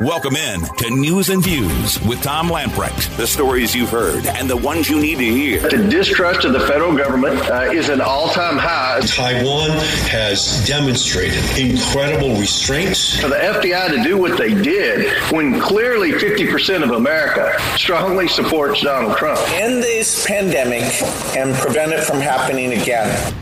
Welcome in to News and Views with Tom Lamprecht. The stories you've heard and the ones you need to hear. The distrust of the federal government uh, is an all time high. Taiwan has demonstrated incredible restraints. For the FBI to do what they did when clearly 50% of America strongly supports Donald Trump. End this pandemic and prevent it from happening again.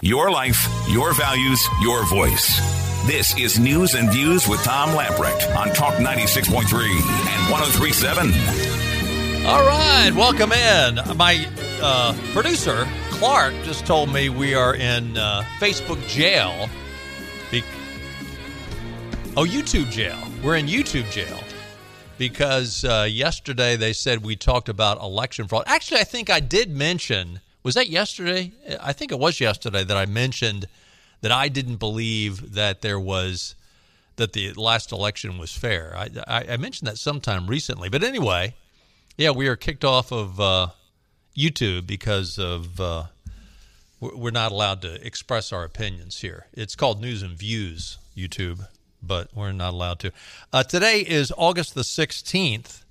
Your life, your values, your voice. This is News and Views with Tom Lamprecht on Talk 96.3 and 1037. All right, welcome in. My uh, producer, Clark, just told me we are in uh, Facebook jail. Be- oh, YouTube jail. We're in YouTube jail because uh, yesterday they said we talked about election fraud. Actually, I think I did mention, was that yesterday? I think it was yesterday that I mentioned – that I didn't believe that there was that the last election was fair. I, I, I mentioned that sometime recently, but anyway, yeah, we are kicked off of uh, YouTube because of uh, we're not allowed to express our opinions here. It's called News and Views YouTube, but we're not allowed to. Uh, today is August the sixteenth.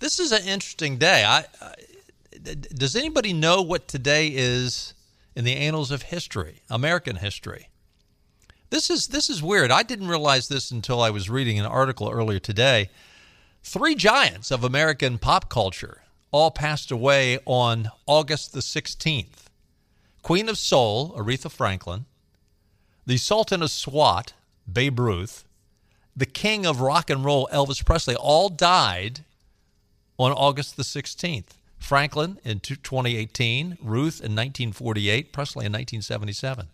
This is an interesting day. I, I does anybody know what today is in the annals of history, American history. This is this is weird. I didn't realize this until I was reading an article earlier today. Three giants of American pop culture all passed away on August the 16th. Queen of Soul, Aretha Franklin, the Sultan of Swat, Babe Ruth, the King of Rock and Roll, Elvis Presley, all died on August the 16th. Franklin in 2018, Ruth in 1948, Presley in 1977.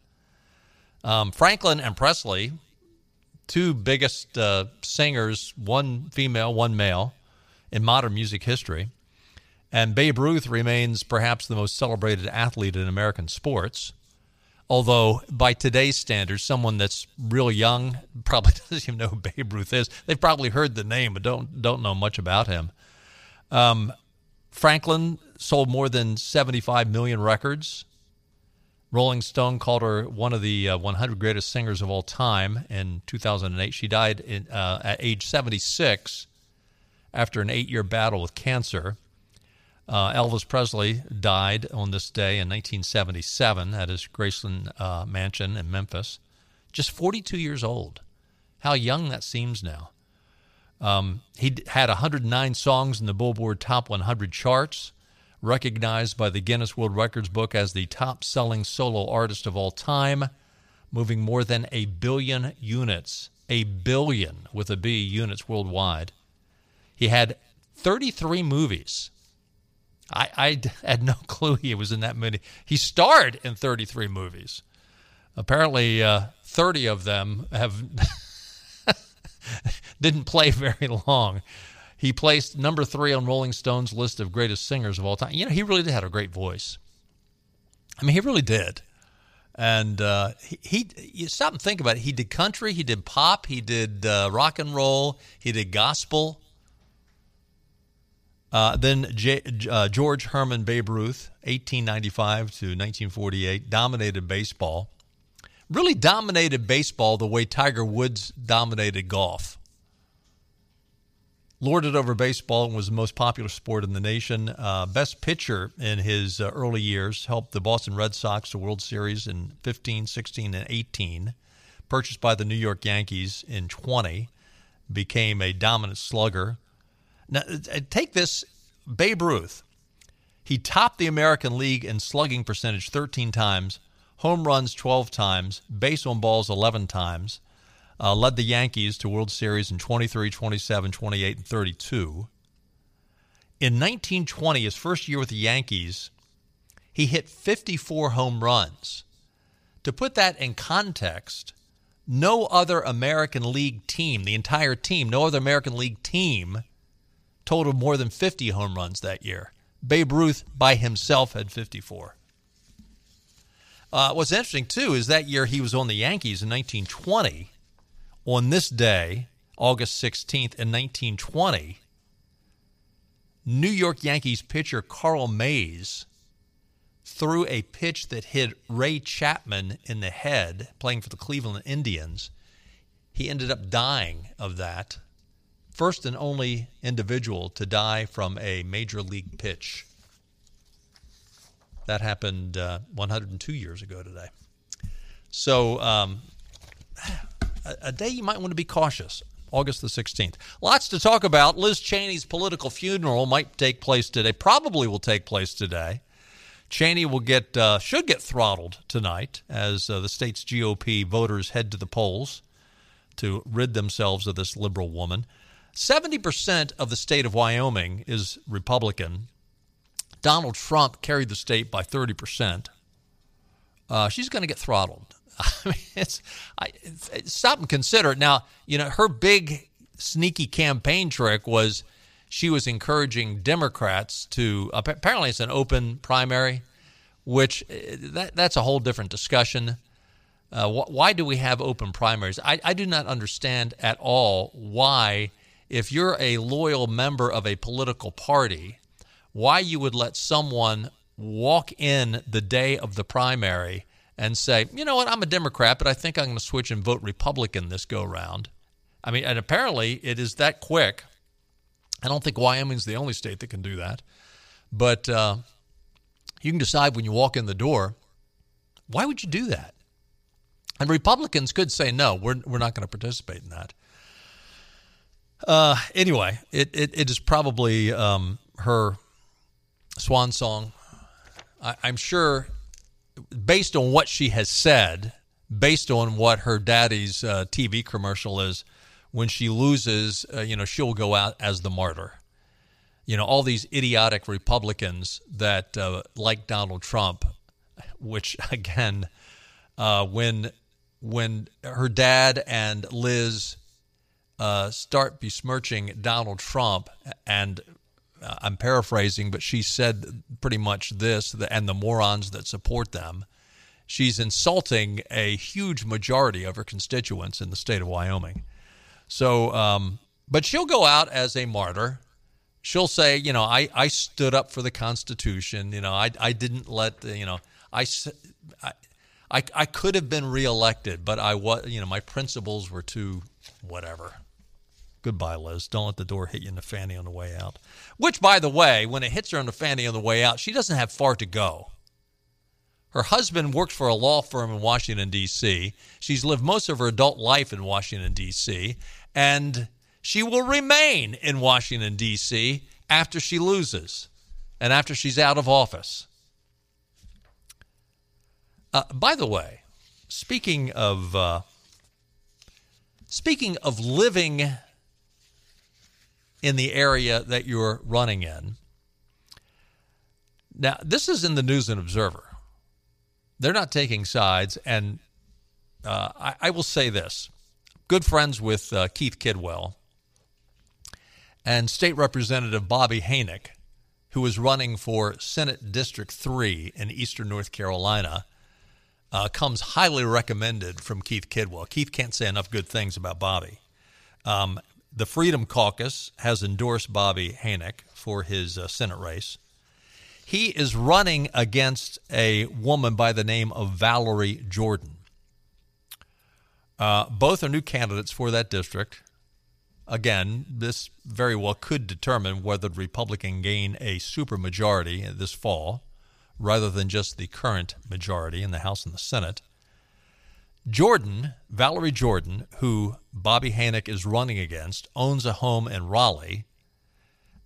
Um, Franklin and Presley, two biggest uh, singers, one female, one male, in modern music history. And Babe Ruth remains perhaps the most celebrated athlete in American sports. Although, by today's standards, someone that's real young probably doesn't even know who Babe Ruth is. They've probably heard the name, but don't don't know much about him. Um, Franklin sold more than 75 million records. Rolling Stone called her one of the uh, 100 greatest singers of all time in 2008. She died in, uh, at age 76 after an eight year battle with cancer. Uh, Elvis Presley died on this day in 1977 at his Graceland uh, mansion in Memphis, just 42 years old. How young that seems now. Um, he had 109 songs in the Billboard Top 100 charts, recognized by the Guinness World Records book as the top selling solo artist of all time, moving more than a billion units, a billion with a B units worldwide. He had 33 movies. I, I had no clue he was in that many. He starred in 33 movies. Apparently, uh, 30 of them have. didn't play very long. He placed number three on Rolling Stone's list of greatest singers of all time. You know, he really did have a great voice. I mean, he really did. And uh, he, he, you stop and think about it. He did country, he did pop, he did uh, rock and roll, he did gospel. Uh, then J, uh, George Herman Babe Ruth, 1895 to 1948, dominated baseball really dominated baseball the way Tiger Woods dominated golf. Lorded over baseball and was the most popular sport in the nation. Uh, best pitcher in his uh, early years helped the Boston Red Sox to World Series in 15, 16, and 18. Purchased by the New York Yankees in 20, became a dominant slugger. Now, uh, take this Babe Ruth. He topped the American League in slugging percentage 13 times home runs 12 times, base on balls 11 times, uh, led the Yankees to World Series in 23, 27, 28, and 32. In 1920, his first year with the Yankees, he hit 54 home runs. To put that in context, no other American League team, the entire team, no other American League team totaled more than 50 home runs that year. Babe Ruth by himself had 54. Uh, what's interesting, too, is that year he was on the Yankees in 1920. On this day, August 16th, in 1920, New York Yankees pitcher Carl Mays threw a pitch that hit Ray Chapman in the head, playing for the Cleveland Indians. He ended up dying of that first and only individual to die from a major league pitch. That happened uh, 102 years ago today. So, um, a, a day you might want to be cautious. August the 16th. Lots to talk about. Liz Cheney's political funeral might take place today, probably will take place today. Cheney will get uh, should get throttled tonight as uh, the state's GOP voters head to the polls to rid themselves of this liberal woman. 70% of the state of Wyoming is Republican. Donald Trump carried the state by 30%. Uh, she's going to get throttled. I mean, it's, I, it's, stop and consider it. Now, you know, her big sneaky campaign trick was she was encouraging Democrats to apparently it's an open primary, which uh, that, that's a whole different discussion. Uh, wh- why do we have open primaries? I, I do not understand at all why, if you're a loyal member of a political party, why you would let someone walk in the day of the primary and say, you know what, I'm a Democrat, but I think I'm going to switch and vote Republican this go round. I mean, and apparently it is that quick. I don't think Wyoming's the only state that can do that. But uh, you can decide when you walk in the door, why would you do that? And Republicans could say, no, we're, we're not going to participate in that. Uh, anyway, it, it, it is probably um, her swan song. I, I'm sure, based on what she has said, based on what her daddy's uh, TV commercial is, when she loses, uh, you know, she'll go out as the martyr. You know, all these idiotic Republicans that uh, like Donald Trump, which again, uh, when when her dad and Liz uh, start besmirching Donald Trump, and uh, I'm paraphrasing, but she said pretty much this, and the morons that support them. She's insulting a huge majority of her constituents in the state of Wyoming. So, um, but she'll go out as a martyr. She'll say, you know, I, I stood up for the Constitution. You know, I, I didn't let, you know, I, I, I, I could have been reelected, but I was, you know, my principles were too whatever. Goodbye, Liz. Don't let the door hit you in the fanny on the way out. Which, by the way, when it hits her on the fanny on the way out, she doesn't have far to go. Her husband works for a law firm in Washington, D.C. She's lived most of her adult life in Washington, D.C and she will remain in Washington, D.C. after she loses and after she's out of office. Uh, by the way, speaking of uh, speaking of living in the area that you're running in, now this is in the News and Observer. They're not taking sides, and uh, I, I will say this: good friends with uh, Keith Kidwell and State Representative Bobby Hanig, who is running for Senate District 3 in eastern North Carolina, uh, comes highly recommended from Keith Kidwell. Keith can't say enough good things about Bobby. Um, the Freedom Caucus has endorsed Bobby Hanig for his uh, Senate race. He is running against a woman by the name of Valerie Jordan. Uh, both are new candidates for that district. Again, this very well could determine whether the Republican gain a supermajority this fall rather than just the current majority in the House and the Senate. Jordan, Valerie Jordan, who Bobby Hanig is running against, owns a home in Raleigh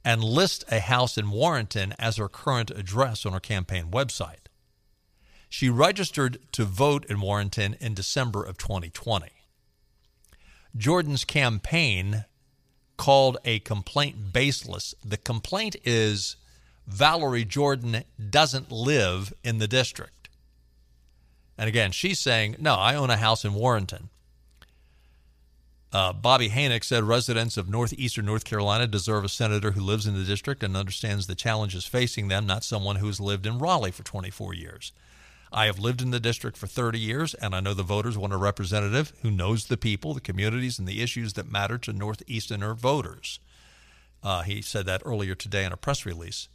and lists a house in Warrenton as her current address on her campaign website. She registered to vote in Warrenton in December of 2020. Jordan's campaign called a complaint baseless. The complaint is Valerie Jordan doesn't live in the district. And again, she's saying, no, I own a house in Warrenton. Uh, Bobby Hanig said residents of northeastern North Carolina deserve a senator who lives in the district and understands the challenges facing them, not someone who has lived in Raleigh for 24 years. I have lived in the district for 30 years, and I know the voters want a representative who knows the people, the communities, and the issues that matter to Northeasterner voters. Uh, he said that earlier today in a press release.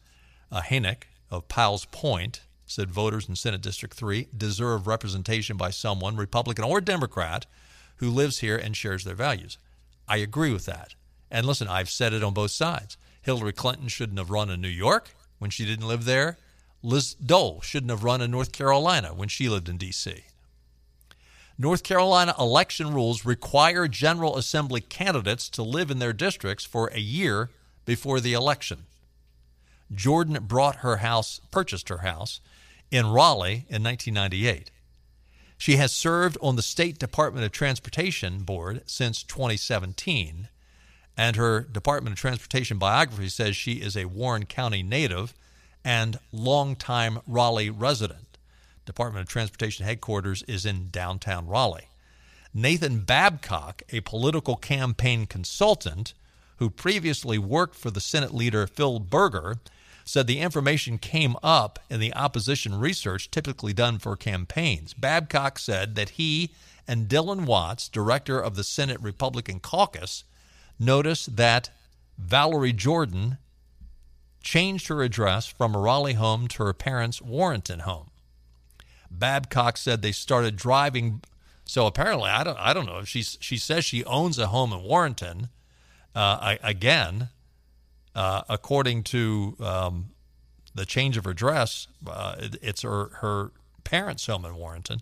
Uh, Hanig of Powell's Point said voters in Senate District 3 deserve representation by someone, Republican or Democrat, who lives here and shares their values. I agree with that. And listen, I've said it on both sides. Hillary Clinton shouldn't have run in New York when she didn't live there. Liz Dole shouldn't have run in North Carolina when she lived in D.C. North Carolina election rules require General Assembly candidates to live in their districts for a year before the election. Jordan brought her house, purchased her house in Raleigh in 1998. She has served on the State Department of Transportation Board since 2017, and her Department of Transportation biography says she is a Warren County native and longtime Raleigh resident. Department of Transportation headquarters is in downtown Raleigh. Nathan Babcock, a political campaign consultant who previously worked for the Senate leader Phil Berger, said the information came up in the opposition research typically done for campaigns. Babcock said that he and Dylan Watts, director of the Senate Republican caucus, noticed that Valerie Jordan changed her address from a Raleigh home to her parents' Warrenton home. Babcock said they started driving. So apparently, I don't, I don't know if she she says she owns a home in Warrenton. Uh, I, again, uh, according to um, the change of address, uh, it's her her parents' home in Warrenton.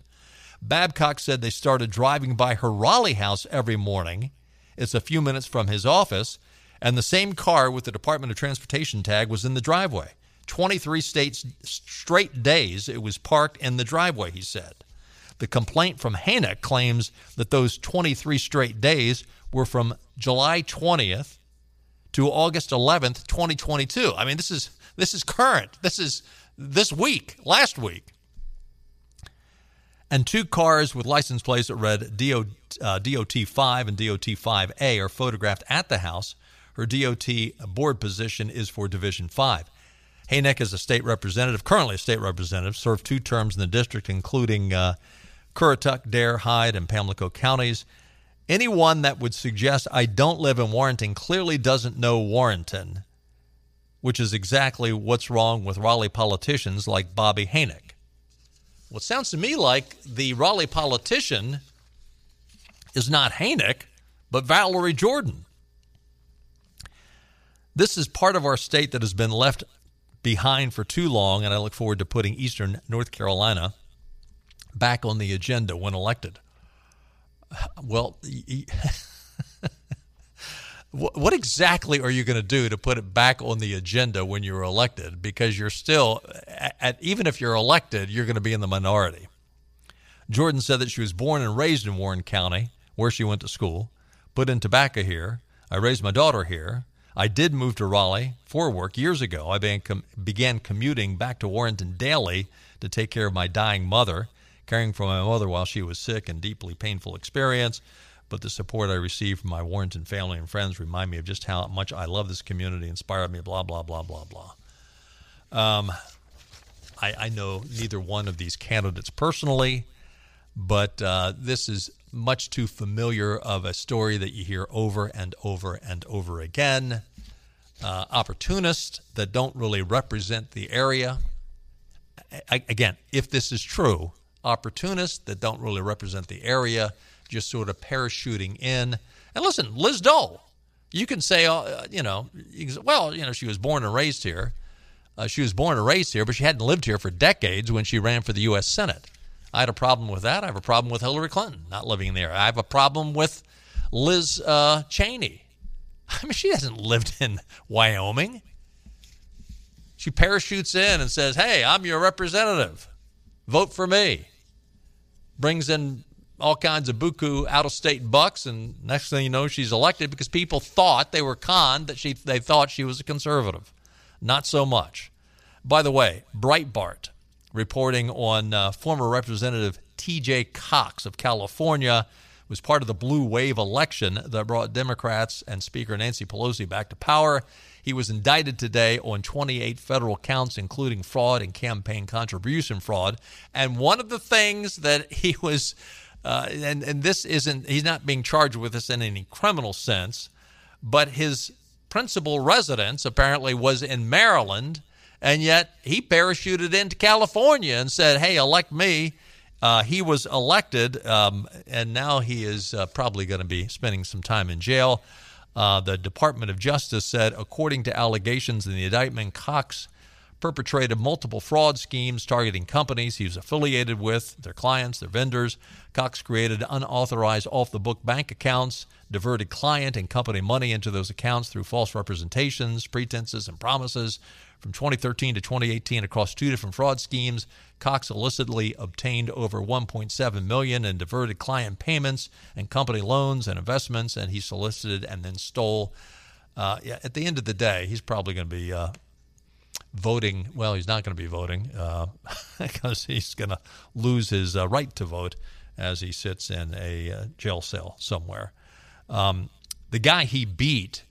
Babcock said they started driving by her Raleigh house every morning. It's a few minutes from his office, and the same car with the Department of Transportation tag was in the driveway. 23 states, straight days it was parked in the driveway, he said. The complaint from Hanig claims that those 23 straight days were from July 20th to August 11th, 2022. I mean, this is this is current. This is this week, last week. And two cars with license plates that read DOT, uh, DOT 5 and DOT 5A are photographed at the house. Her DOT board position is for Division 5. Hanig is a state representative, currently a state representative, served two terms in the district, including uh, Currituck, Dare, Hyde, and Pamlico counties. Anyone that would suggest I don't live in Warrenton clearly doesn't know Warrenton, which is exactly what's wrong with Raleigh politicians like Bobby Hanig. Well, it sounds to me like the Raleigh politician is not Hanig, but Valerie Jordan. This is part of our state that has been left behind for too long, and I look forward to putting Eastern North Carolina back on the agenda when elected. Well, what exactly are you going to do to put it back on the agenda when you're elected? Because you're still, at, even if you're elected, you're going to be in the minority. Jordan said that she was born and raised in Warren County, where she went to school, put in tobacco here. I raised my daughter here. I did move to Raleigh for work years ago. I began commuting back to Warrenton daily to take care of my dying mother, caring for my mother while she was sick and deeply painful experience. But the support I received from my Warrenton family and friends remind me of just how much I love this community, inspired me, blah, blah, blah, blah, blah. Um, I, I know neither one of these candidates personally, but uh, this is much too familiar of a story that you hear over and over and over again. Uh, opportunists that don't really represent the area. I, again, if this is true, opportunists that don't really represent the area, just sort of parachuting in. And listen, Liz Dole, you can say, uh, you know, well, you know, she was born and raised here. Uh, she was born and raised here, but she hadn't lived here for decades when she ran for the U.S. Senate. I had a problem with that. I have a problem with Hillary Clinton not living there. I have a problem with Liz uh, Cheney. I mean, she hasn't lived in Wyoming. She parachutes in and says, Hey, I'm your representative. Vote for me. Brings in all kinds of buku out of state bucks, and next thing you know, she's elected because people thought they were conned that she they thought she was a conservative. Not so much. By the way, Breitbart reporting on uh, former Representative T.J. Cox of California was part of the blue wave election that brought Democrats and Speaker Nancy Pelosi back to power. He was indicted today on 28 federal counts, including fraud and campaign contribution fraud. And one of the things that he was, uh, and, and this isn't, he's not being charged with this in any criminal sense, but his principal residence apparently was in Maryland and yet he parachuted into California and said, "Hey, elect me." Uh, he was elected, um, and now he is uh, probably going to be spending some time in jail. Uh, the Department of Justice said, according to allegations in the indictment, Cox perpetrated multiple fraud schemes targeting companies he was affiliated with, their clients, their vendors. Cox created unauthorized off the book bank accounts, diverted client and company money into those accounts through false representations, pretenses, and promises. From 2013 to 2018, across two different fraud schemes, Cox illicitly obtained over 1.7 million in diverted client payments and company loans and investments, and he solicited and then stole. Uh, at the end of the day, he's probably going to be uh, voting. Well, he's not going to be voting uh, because he's going to lose his uh, right to vote as he sits in a uh, jail cell somewhere. Um, the guy he beat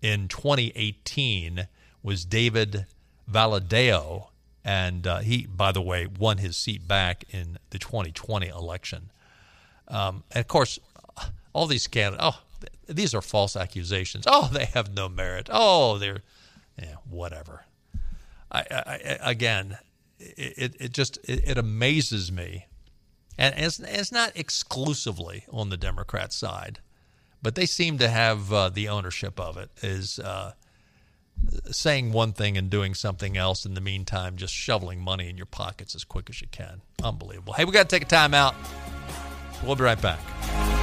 in 2018 was David Valadao, and uh, he, by the way, won his seat back in the 2020 election. Um, and of course, all these candidates, oh, these are false accusations. Oh, they have no merit. Oh, they're, yeah, whatever. I, I, again, it, it just it, it amazes me, and it's, it's not exclusively on the Democrat side, but they seem to have uh, the ownership of it. Is uh, saying one thing and doing something else in the meantime, just shoveling money in your pockets as quick as you can. Unbelievable. Hey, we got to take a time out. We'll be right back.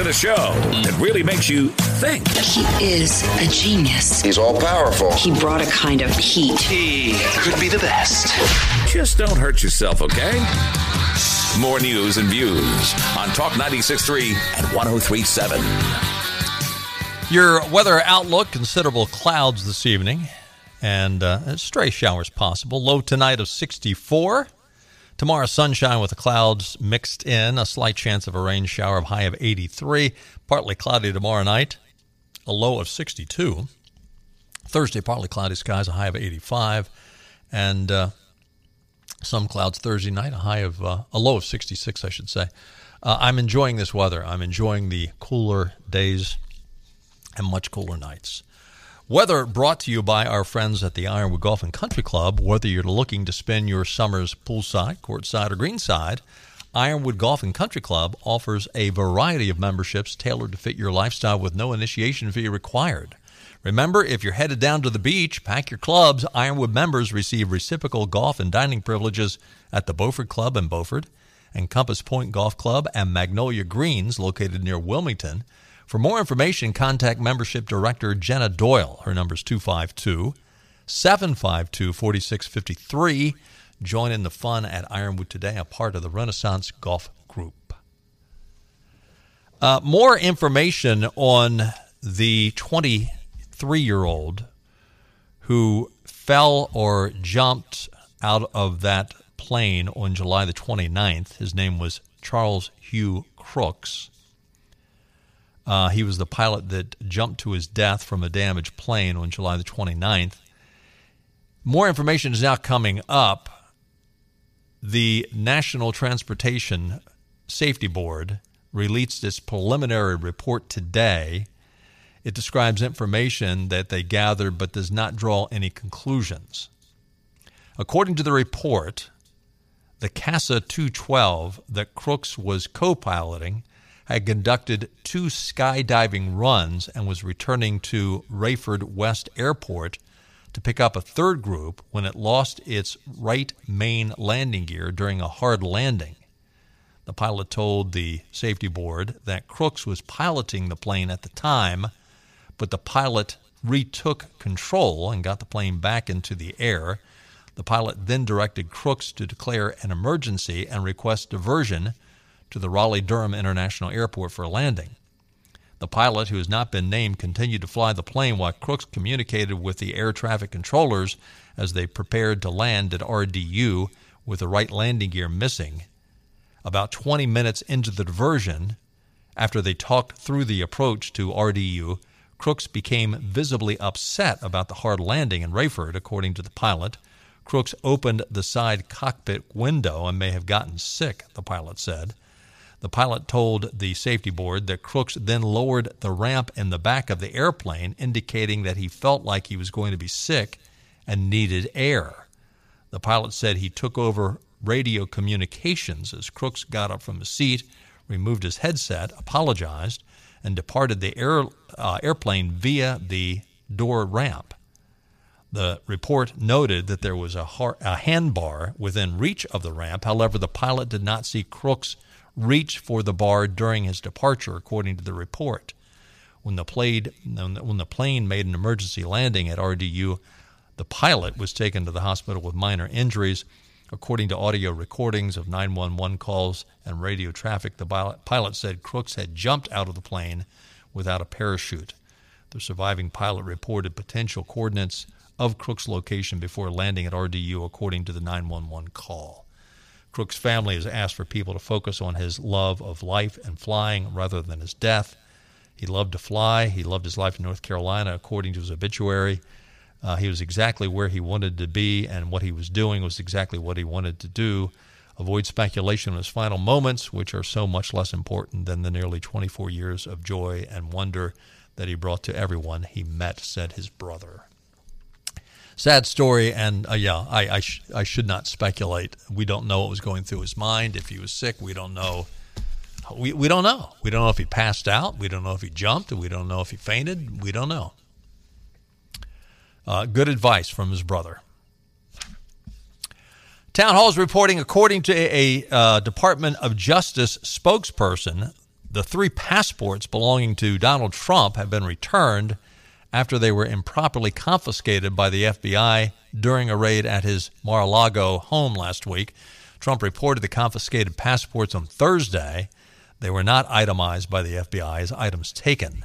To the show that really makes you think. He is a genius. He's all powerful. He brought a kind of heat. He could be the best. Just don't hurt yourself, okay? More news and views on Talk 96.3 and 103.7. Your weather outlook considerable clouds this evening and uh, stray showers possible. Low tonight of 64. Tomorrow, sunshine with the clouds mixed in, a slight chance of a rain shower of high of 83. Partly cloudy tomorrow night, a low of 62. Thursday, partly cloudy skies, a high of 85. And uh, some clouds Thursday night, a high of uh, a low of 66, I should say. Uh, I'm enjoying this weather. I'm enjoying the cooler days and much cooler nights. Weather brought to you by our friends at the Ironwood Golf and Country Club. Whether you're looking to spend your summers poolside, courtside, or greenside, Ironwood Golf and Country Club offers a variety of memberships tailored to fit your lifestyle with no initiation fee required. Remember, if you're headed down to the beach, pack your clubs. Ironwood members receive reciprocal golf and dining privileges at the Beaufort Club in Beaufort and Compass Point Golf Club and Magnolia Greens, located near Wilmington. For more information, contact Membership Director Jenna Doyle. Her number is 252 752 4653. Join in the fun at Ironwood today, a part of the Renaissance Golf Group. Uh, more information on the 23 year old who fell or jumped out of that plane on July the 29th. His name was Charles Hew Crooks. Uh, he was the pilot that jumped to his death from a damaged plane on July the 29th. More information is now coming up. The National Transportation Safety Board released its preliminary report today. It describes information that they gathered but does not draw any conclusions. According to the report, the CASA 212 that Crooks was co piloting had conducted two skydiving runs and was returning to Raeford West Airport to pick up a third group when it lost its right main landing gear during a hard landing. The pilot told the safety board that Crooks was piloting the plane at the time, but the pilot retook control and got the plane back into the air. The pilot then directed Crooks to declare an emergency and request diversion to the Raleigh Durham International Airport for a landing. The pilot, who has not been named, continued to fly the plane while Crooks communicated with the air traffic controllers as they prepared to land at RDU with the right landing gear missing. About 20 minutes into the diversion, after they talked through the approach to RDU, Crooks became visibly upset about the hard landing in Raeford, according to the pilot. Crooks opened the side cockpit window and may have gotten sick, the pilot said. The pilot told the safety board that Crooks then lowered the ramp in the back of the airplane, indicating that he felt like he was going to be sick and needed air. The pilot said he took over radio communications as Crooks got up from his seat, removed his headset, apologized, and departed the air, uh, airplane via the door ramp. The report noted that there was a, har- a handbar within reach of the ramp. However, the pilot did not see Crooks reach for the bar during his departure, according to the report. When the, when the plane made an emergency landing at RDU, the pilot was taken to the hospital with minor injuries. According to audio recordings of 911 calls and radio traffic, the pilot said Crooks had jumped out of the plane without a parachute. The surviving pilot reported potential coordinates of Crooks' location before landing at RDU, according to the 911 call. Crooks' family has asked for people to focus on his love of life and flying rather than his death. He loved to fly. He loved his life in North Carolina, according to his obituary. Uh, he was exactly where he wanted to be, and what he was doing was exactly what he wanted to do. Avoid speculation on his final moments, which are so much less important than the nearly 24 years of joy and wonder that he brought to everyone he met, said his brother sad story. And uh, yeah, I I, sh- I, should not speculate. We don't know what was going through his mind. If he was sick, we don't know. We we don't know. We don't know if he passed out. We don't know if he jumped. We don't know if he fainted. We don't know. Uh, good advice from his brother. Town Hall is reporting, according to a, a uh, Department of Justice spokesperson, the three passports belonging to Donald Trump have been returned after they were improperly confiscated by the FBI during a raid at his Mar a Lago home last week. Trump reported the confiscated passports on Thursday. They were not itemized by the FBI as items taken.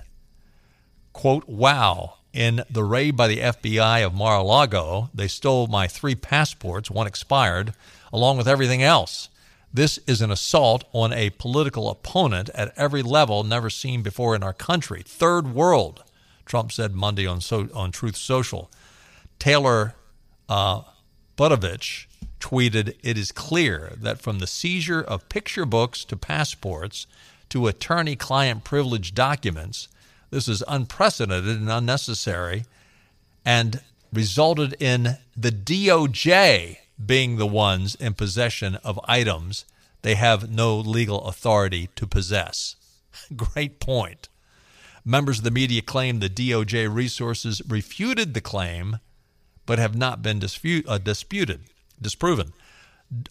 Quote, wow. In the raid by the FBI of Mar a Lago, they stole my three passports, one expired, along with everything else. This is an assault on a political opponent at every level never seen before in our country. Third world. Trump said Monday on so, on Truth Social. Taylor uh, tweeted, "It is clear that from the seizure of picture books to passports to attorney-client privilege documents, this is unprecedented and unnecessary, and resulted in the DOJ being the ones in possession of items they have no legal authority to possess." Great point. Members of the media claim the DOJ resources refuted the claim, but have not been dispute, uh, disputed, disproven.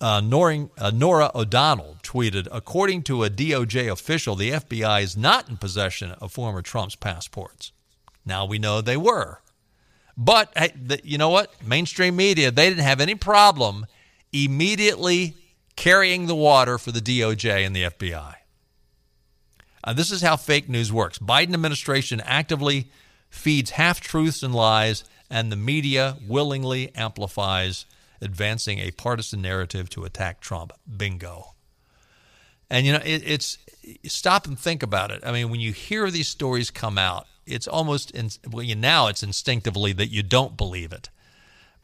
Uh, Nora, uh, Norah O'Donnell tweeted According to a DOJ official, the FBI is not in possession of former Trump's passports. Now we know they were. But hey, the, you know what? Mainstream media, they didn't have any problem immediately carrying the water for the DOJ and the FBI. Uh, this is how fake news works. Biden administration actively feeds half truths and lies, and the media willingly amplifies, advancing a partisan narrative to attack Trump. Bingo. And you know, it, it's stop and think about it. I mean, when you hear these stories come out, it's almost in, well, you, now it's instinctively that you don't believe it.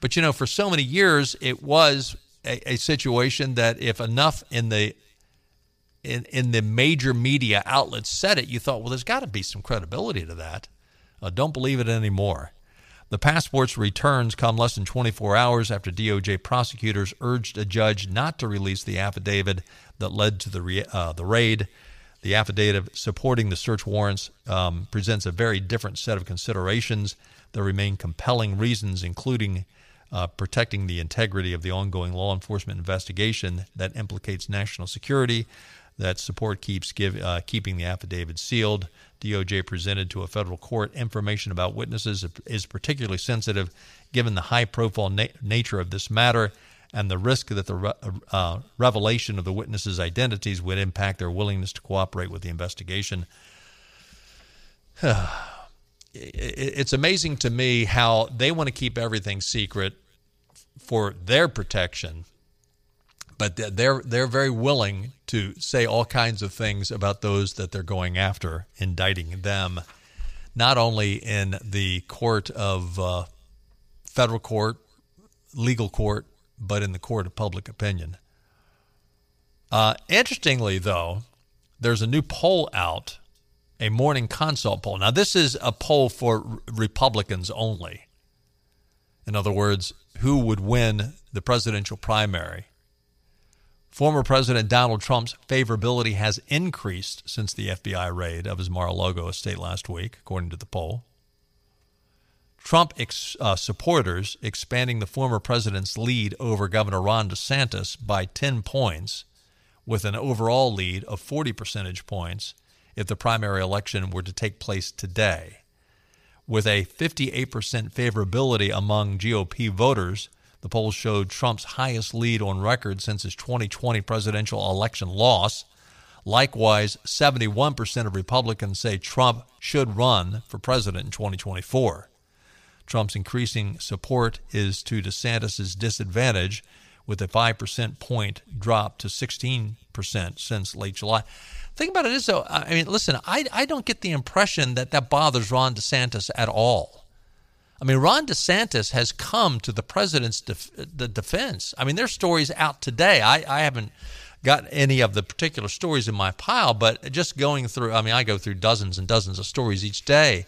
But you know, for so many years, it was a, a situation that if enough in the in, in the major media outlets said it, you thought, well, there's got to be some credibility to that. Uh, don't believe it anymore. The passport's returns come less than 24 hours after DOJ prosecutors urged a judge not to release the affidavit that led to the, re- uh, the raid. The affidavit supporting the search warrants um, presents a very different set of considerations. There remain compelling reasons, including uh, protecting the integrity of the ongoing law enforcement investigation that implicates national security, that support keeps give, uh, keeping the affidavit sealed. DOJ presented to a federal court information about witnesses is particularly sensitive given the high profile na- nature of this matter and the risk that the re- uh, revelation of the witnesses' identities would impact their willingness to cooperate with the investigation. it's amazing to me how they want to keep everything secret for their protection but they're they're very willing to say all kinds of things about those that they're going after, indicting them, not only in the court of uh, federal court, legal court, but in the court of public opinion. Uh, interestingly, though, there's a new poll out, a morning consult poll. Now, this is a poll for Republicans only. In other words, who would win the presidential primary? Former President Donald Trump's favorability has increased since the FBI raid of his Mar a Lago estate last week, according to the poll. Trump ex, uh, supporters expanding the former president's lead over Governor Ron DeSantis by 10 points, with an overall lead of 40 percentage points if the primary election were to take place today. With a 58% favorability among GOP voters, the polls showed Trump's highest lead on record since his 2020 presidential election loss. Likewise, 71% of Republicans say Trump should run for president in 2024. Trump's increasing support is to DeSantis' disadvantage, with a 5% point drop to 16% since late July. Think about it is though, I mean, listen, I, I don't get the impression that that bothers Ron DeSantis at all. I mean, Ron DeSantis has come to the president's def- the defense. I mean, there's stories out today. I, I haven't got any of the particular stories in my pile, but just going through, I mean, I go through dozens and dozens of stories each day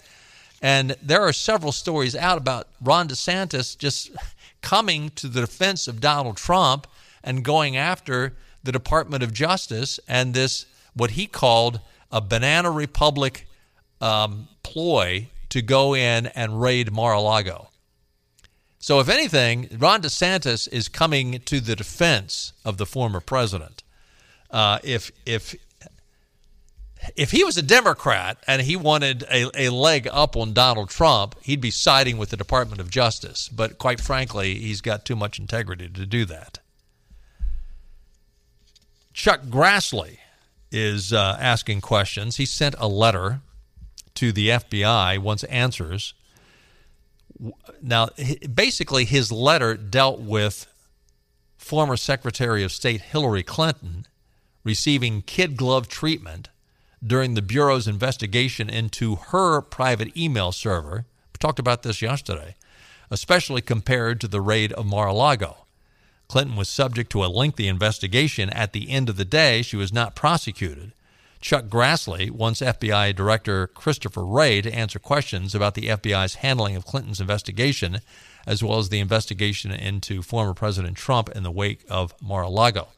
and there are several stories out about Ron DeSantis just coming to the defense of Donald Trump and going after the Department of Justice and this, what he called a banana republic um, ploy to go in and raid Mar a Lago. So, if anything, Ron DeSantis is coming to the defense of the former president. Uh, if if if he was a Democrat and he wanted a, a leg up on Donald Trump, he'd be siding with the Department of Justice. But quite frankly, he's got too much integrity to do that. Chuck Grassley is uh, asking questions. He sent a letter to the FBI, wants answers. Now, basically, his letter dealt with former Secretary of State Hillary Clinton receiving kid glove treatment during the Bureau's investigation into her private email server. We talked about this yesterday, especially compared to the raid of Mar a Lago. Clinton was subject to a lengthy investigation. At the end of the day, she was not prosecuted. Chuck Grassley wants FBI Director Christopher Wray to answer questions about the FBI's handling of Clinton's investigation, as well as the investigation into former President Trump in the wake of Mar a Lago.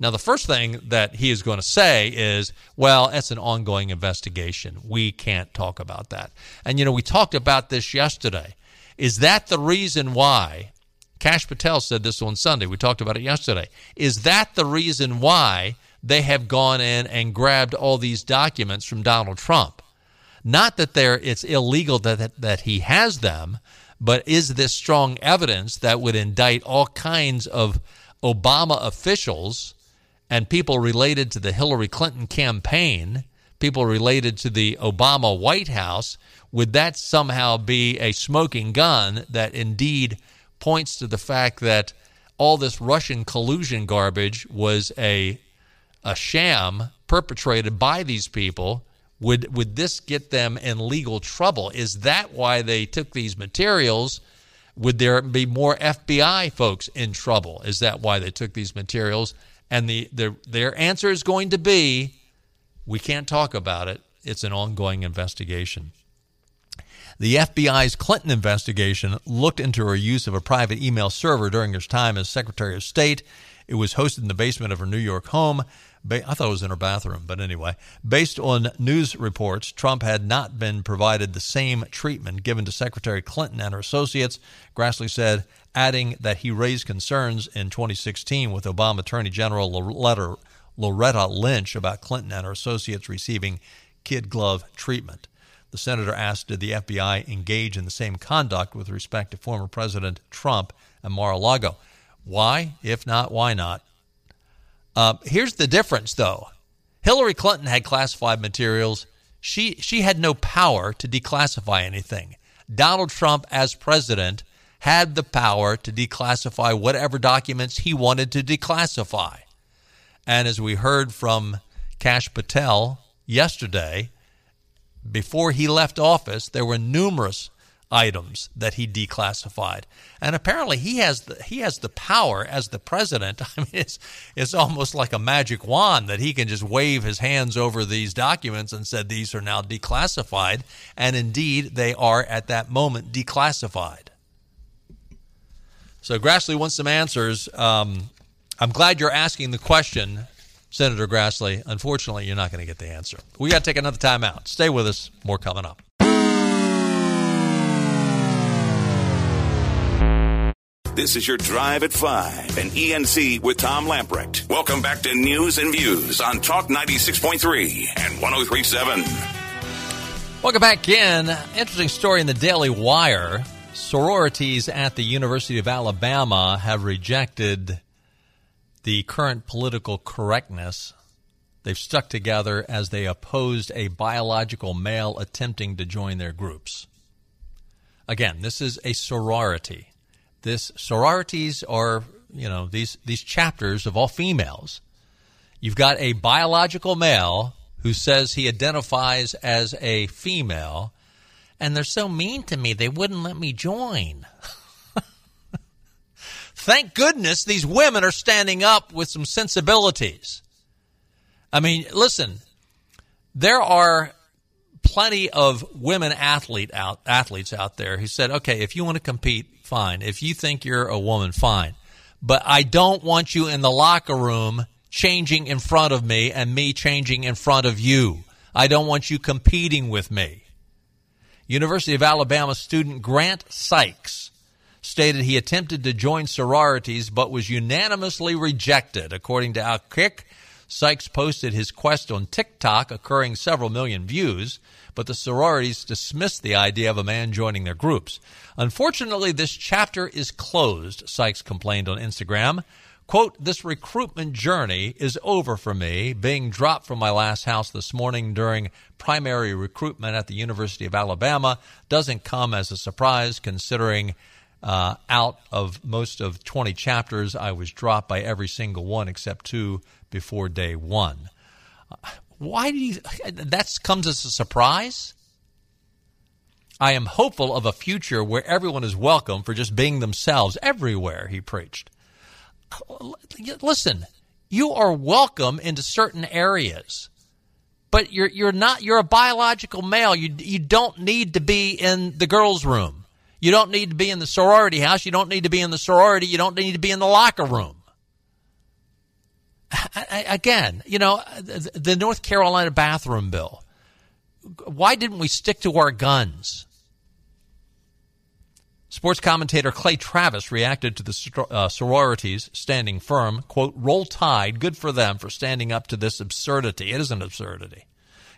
Now, the first thing that he is going to say is, well, it's an ongoing investigation. We can't talk about that. And, you know, we talked about this yesterday. Is that the reason why? Kash Patel said this on Sunday. We talked about it yesterday. Is that the reason why they have gone in and grabbed all these documents from Donald Trump? Not that they're, it's illegal that, that, that he has them, but is this strong evidence that would indict all kinds of Obama officials and people related to the Hillary Clinton campaign, people related to the Obama White House, would that somehow be a smoking gun that indeed points to the fact that all this Russian collusion garbage was a a sham perpetrated by these people? Would would this get them in legal trouble? Is that why they took these materials? Would there be more FBI folks in trouble? Is that why they took these materials? And the, the, their answer is going to be we can't talk about it. It's an ongoing investigation. The FBI's Clinton investigation looked into her use of a private email server during her time as Secretary of State. It was hosted in the basement of her New York home. I thought it was in her bathroom, but anyway. Based on news reports, Trump had not been provided the same treatment given to Secretary Clinton and her associates. Grassley said, adding that he raised concerns in 2016 with Obama Attorney General Loretta Lynch about Clinton and her associates receiving kid glove treatment. The senator asked, Did the FBI engage in the same conduct with respect to former President Trump and Mar a Lago? Why? If not, why not? Uh, here's the difference, though. Hillary Clinton had classified materials. She, she had no power to declassify anything. Donald Trump, as president, had the power to declassify whatever documents he wanted to declassify. And as we heard from Kash Patel yesterday, before he left office, there were numerous items that he declassified, and apparently he has the, he has the power as the president. I mean, it's it's almost like a magic wand that he can just wave his hands over these documents and said these are now declassified, and indeed they are at that moment declassified. So Grassley wants some answers. Um, I'm glad you're asking the question, Senator Grassley. Unfortunately, you're not going to get the answer. We got to take another time out. Stay with us. More coming up. This is your Drive at 5 and ENC with Tom Lamprecht. Welcome back to News and Views on Talk 96.3 and 1037. Welcome back in. Interesting story in the Daily Wire. Sororities at the University of Alabama have rejected the current political correctness. They've stuck together as they opposed a biological male attempting to join their groups. Again, this is a sorority. This sororities are, you know, these these chapters of all females. You've got a biological male who says he identifies as a female, and they're so mean to me they wouldn't let me join. Thank goodness these women are standing up with some sensibilities. I mean, listen, there are plenty of women athlete out athletes out there who said, "Okay, if you want to compete, fine. If you think you're a woman, fine. But I don't want you in the locker room changing in front of me and me changing in front of you. I don't want you competing with me." University of Alabama student Grant Sikes stated he attempted to join sororities but was unanimously rejected. According to Outkick, Sikes posted his quest on TikTok, occurring several million views, but the sororities dismissed the idea of a man joining their groups. Unfortunately, this chapter is closed, Sikes complained on Instagram. Quote, this recruitment journey is over for me. Being dropped from my last house this morning during primary recruitment at the University of Alabama doesn't come as a surprise considering uh, out of most of 20 chapters, I was dropped by every single one except two before day one. Why do you? That comes as a surprise. I am hopeful of a future where everyone is welcome for just being themselves everywhere. He preached. Listen, you are welcome into certain areas, but you're you're not. You're a biological male. You you don't need to be in the girls' room. You don't need to be in the sorority house. You don't need to be in the sorority. You don't need to be in the locker room. Again, you know, the North Carolina bathroom bill. Why didn't we stick to our guns? Sports commentator Clay Travis reacted to the uh, sororities standing firm. Quote, roll tide, good for them for standing up to this absurdity. It is an absurdity.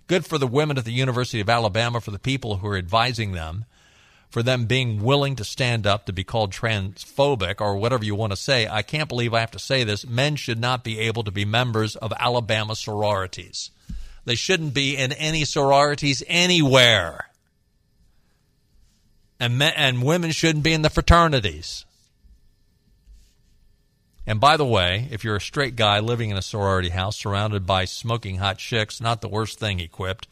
Good for the women at the University of Alabama, for the people who are advising them for them being willing to stand up to be called transphobic or whatever you want to say. I can't believe I have to say this. Men should not be able to be members of Alabama sororities. They shouldn't be in any sororities anywhere. And, men, and women shouldn't be in the fraternities. And by the way, if you're a straight guy living in a sorority house surrounded by smoking hot chicks, not the worst thing equipped.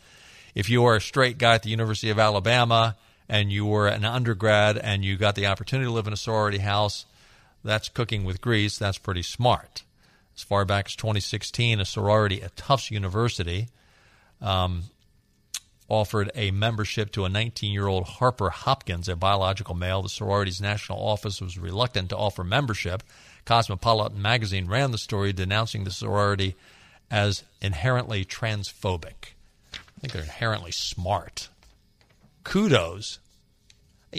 If you are a straight guy at the University of Alabama and you were an undergrad and you got the opportunity to live in a sorority house, that's cooking with grease. That's pretty smart. As far back as 2016, a sorority at Tufts University um, offered a membership to a 19 year old Harper Hopkins, a biological male. The sorority's national office was reluctant to offer membership. Cosmopolitan magazine ran the story denouncing the sorority as inherently transphobic. I think they're inherently smart. Kudos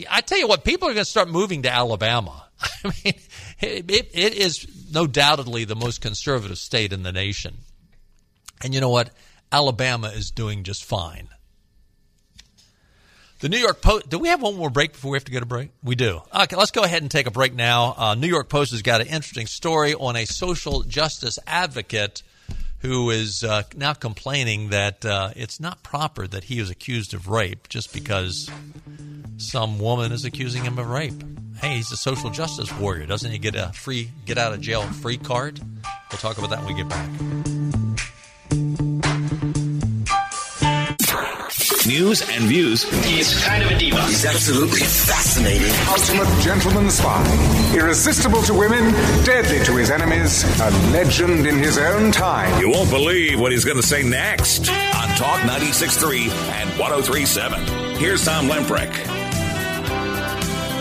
I tell you what, people are going to start moving to Alabama. I mean, it, it, is no doubtedly the most conservative state in the nation. And you know what? Alabama is doing just fine. The New York Post. Do we have one more break before we have to go to break? We do. Okay, let's go ahead and take a break now. Uh, New York Post has got an interesting story on a social justice advocate who is uh, now complaining that uh, it's not proper that he is accused of rape just because some woman is accusing him of rape. Hey, he's a social justice warrior. Doesn't he get a free get out of jail free card? We'll talk about that when we get back. news and views. He's kind of a diva. He's absolutely fascinating. Ultimate gentleman spy. Irresistible to women, deadly to his enemies, a legend in his own time. You won't believe what he's going to say next on Talk 96.3 and 103.7. Here's Tom Lamprecht.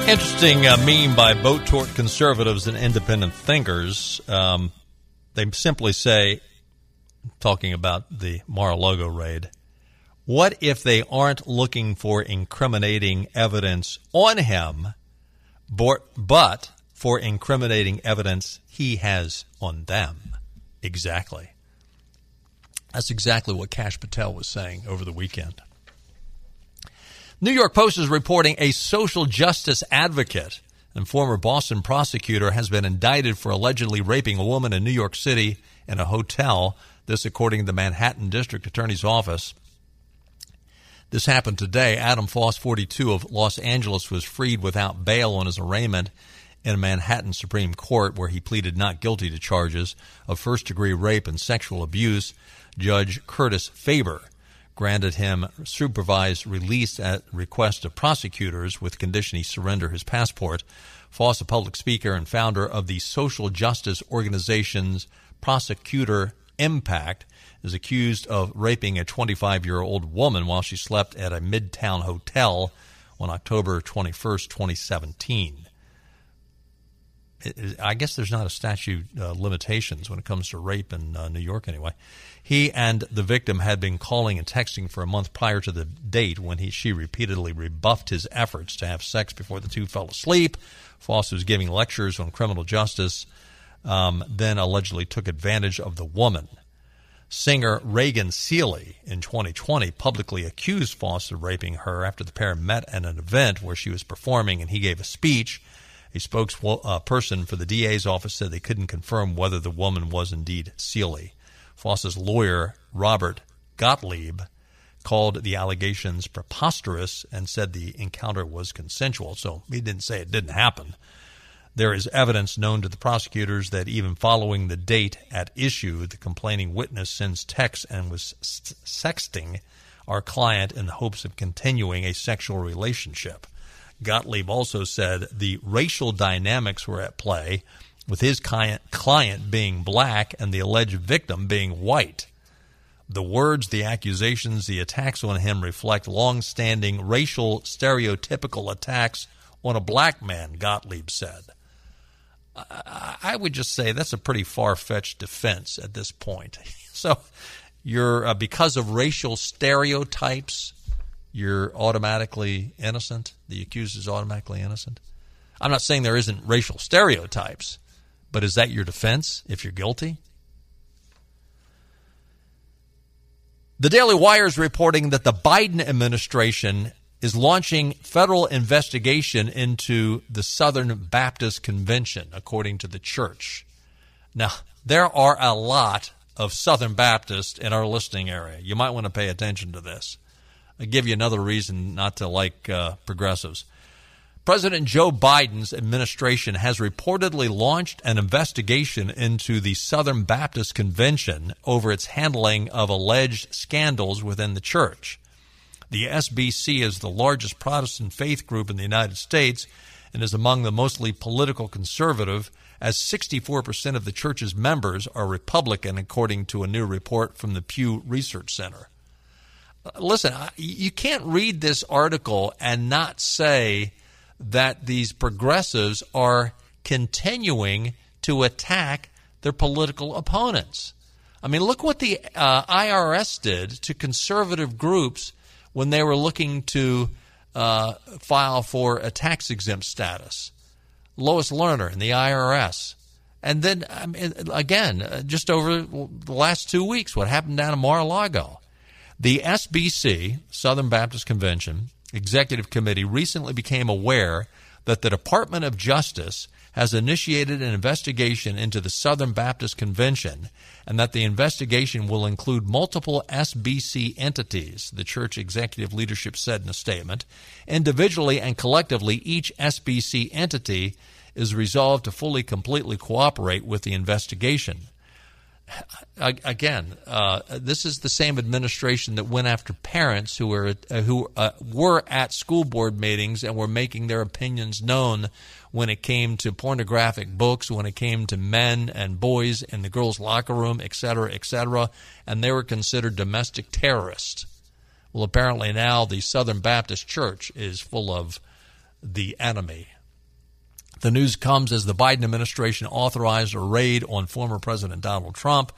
Interesting uh, meme by boat tort conservatives and independent thinkers. Um, they simply say, talking about the Mar-a-Lago raid, what if they aren't looking for incriminating evidence on him, but for incriminating evidence he has on them? Exactly. That's exactly what Kash Patel was saying over the weekend. New York Post is reporting a social justice advocate and former Boston prosecutor has been indicted for allegedly raping a woman in New York City in a hotel. This, according to the Manhattan District Attorney's Office. This happened today. Adam Foss, 42 of Los Angeles, was freed without bail on his arraignment in Manhattan Supreme Court where he pleaded not guilty to charges of first degree rape and sexual abuse. Judge Curtis Farber granted him supervised release at request of prosecutors with condition he surrender his passport. Foss, a public speaker and founder of the social justice organization's Prosecutor Impact, is accused of raping a 25 year old woman while she slept at a midtown hotel on October 21st, 2017. I guess there's not a statute uh, limitations when it comes to rape in uh, New York, anyway. He and the victim had been calling and texting for a month prior to the date when he she repeatedly rebuffed his efforts to have sex before the two fell asleep. Foss was giving lectures on criminal justice, um, then allegedly took advantage of the woman. Singer Reagan Seeley in 2020 publicly accused Foss of raping her after the pair met at an event where she was performing and he gave a speech a spokesperson for the DA's office said they couldn't confirm whether the woman was indeed Seeley. Foss's lawyer, Robert Gottlieb, called the allegations preposterous and said the encounter was consensual. So he didn't say it didn't happen. There is evidence known to the prosecutors that even following the date at issue, the complaining witness sends texts and was sexting our client in the hopes of continuing a sexual relationship. Gottlieb also said the racial dynamics were at play, with his client, client being black and the alleged victim being white. The words, the accusations, the attacks on him reflect long-standing racial stereotypical attacks on a black man, Gottlieb said. I would just say that's a pretty far-fetched defense at this point. So, you're uh, because of racial stereotypes, you're automatically innocent. The accused is automatically innocent. I'm not saying there isn't racial stereotypes, but is that your defense if you're guilty? The Daily Wire is reporting that the Biden administration is launching federal investigation into the Southern Baptist Convention, according to the church. Now, there are a lot of Southern Baptists in our listening area. You might want to pay attention to this. I'll give you another reason not to like uh, progressives. President Joe Biden's administration has reportedly launched an investigation into the Southern Baptist Convention over its handling of alleged scandals within the church. The SBC is the largest Protestant faith group in the United States and is among the mostly political conservative, as 64% of the church's members are Republican, according to a new report from the Pew Research Center. Uh, listen, you can't read this article and not say that these progressives are continuing to attack their political opponents. I mean, look what the uh, IRS did to conservative groups when they were looking to uh, file for a tax exempt status. Lois Lerner and the IRS. And then, I mean, again, uh, just over the last two weeks, what happened down in Mar a Lago. The SBC, Southern Baptist Convention, Executive Committee recently became aware that the Department of Justice has initiated an investigation into the Southern Baptist Convention and that the investigation will include multiple SBC entities, the church executive leadership said in a statement. Individually and collectively, each SBC entity is resolved to fully, completely cooperate with the investigation. Again, uh, this is the same administration that went after parents who were uh, who uh, were at school board meetings and were making their opinions known when it came to pornographic books, when it came to men and boys in the girls' locker room, et cetera, et cetera, and they were considered domestic terrorists. Well, apparently now the Southern Baptist Church is full of the enemy. The news comes as the Biden administration authorized a raid on former President Donald Trump.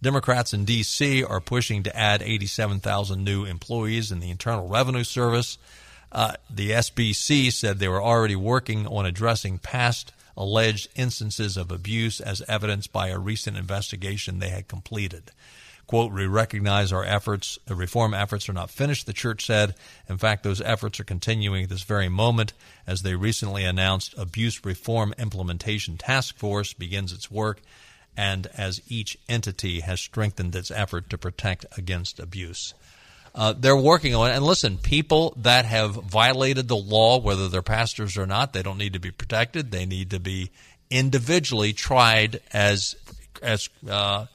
Democrats in D.C. are pushing to add 87,000 new employees in the Internal Revenue Service. Uh, the SBC said they were already working on addressing past alleged instances of abuse as evidenced by a recent investigation they had completed. Quote, we recognize our efforts, reform efforts are not finished, the church said. In fact, those efforts are continuing at this very moment as they recently announced Abuse Reform Implementation Task Force begins its work and as each entity has strengthened its effort to protect against abuse. Uh, they're working on it. And listen, people that have violated the law, whether they're pastors or not, they don't need to be protected. They need to be individually tried as as uh,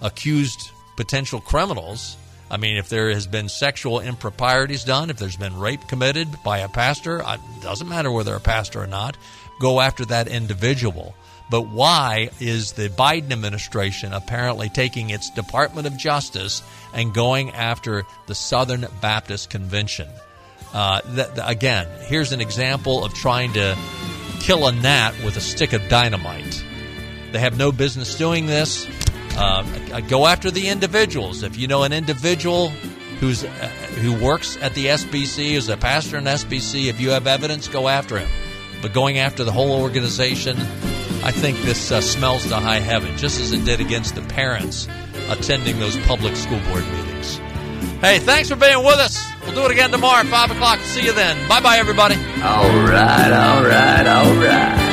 accused potential criminals. I mean, if there has been sexual improprieties done, if there's been rape committed by a pastor, it doesn't matter whether a pastor or not, go after that individual. But why is the Biden administration apparently taking its Department of Justice and going after the Southern Baptist Convention? Uh, th- th- again, here's an example of trying to kill a gnat with a stick of dynamite. They have no business doing this. Uh, go after the individuals. If you know an individual who's uh, who works at the SBC, is a pastor in SBC, if you have evidence, go after him. But going after the whole organization, I think this uh, smells to high heaven, just as it did against the parents attending those public school board meetings. Hey, thanks for being with us. We'll do it again tomorrow at 5 o'clock. See you then. Bye bye, everybody. All right, all right, all right.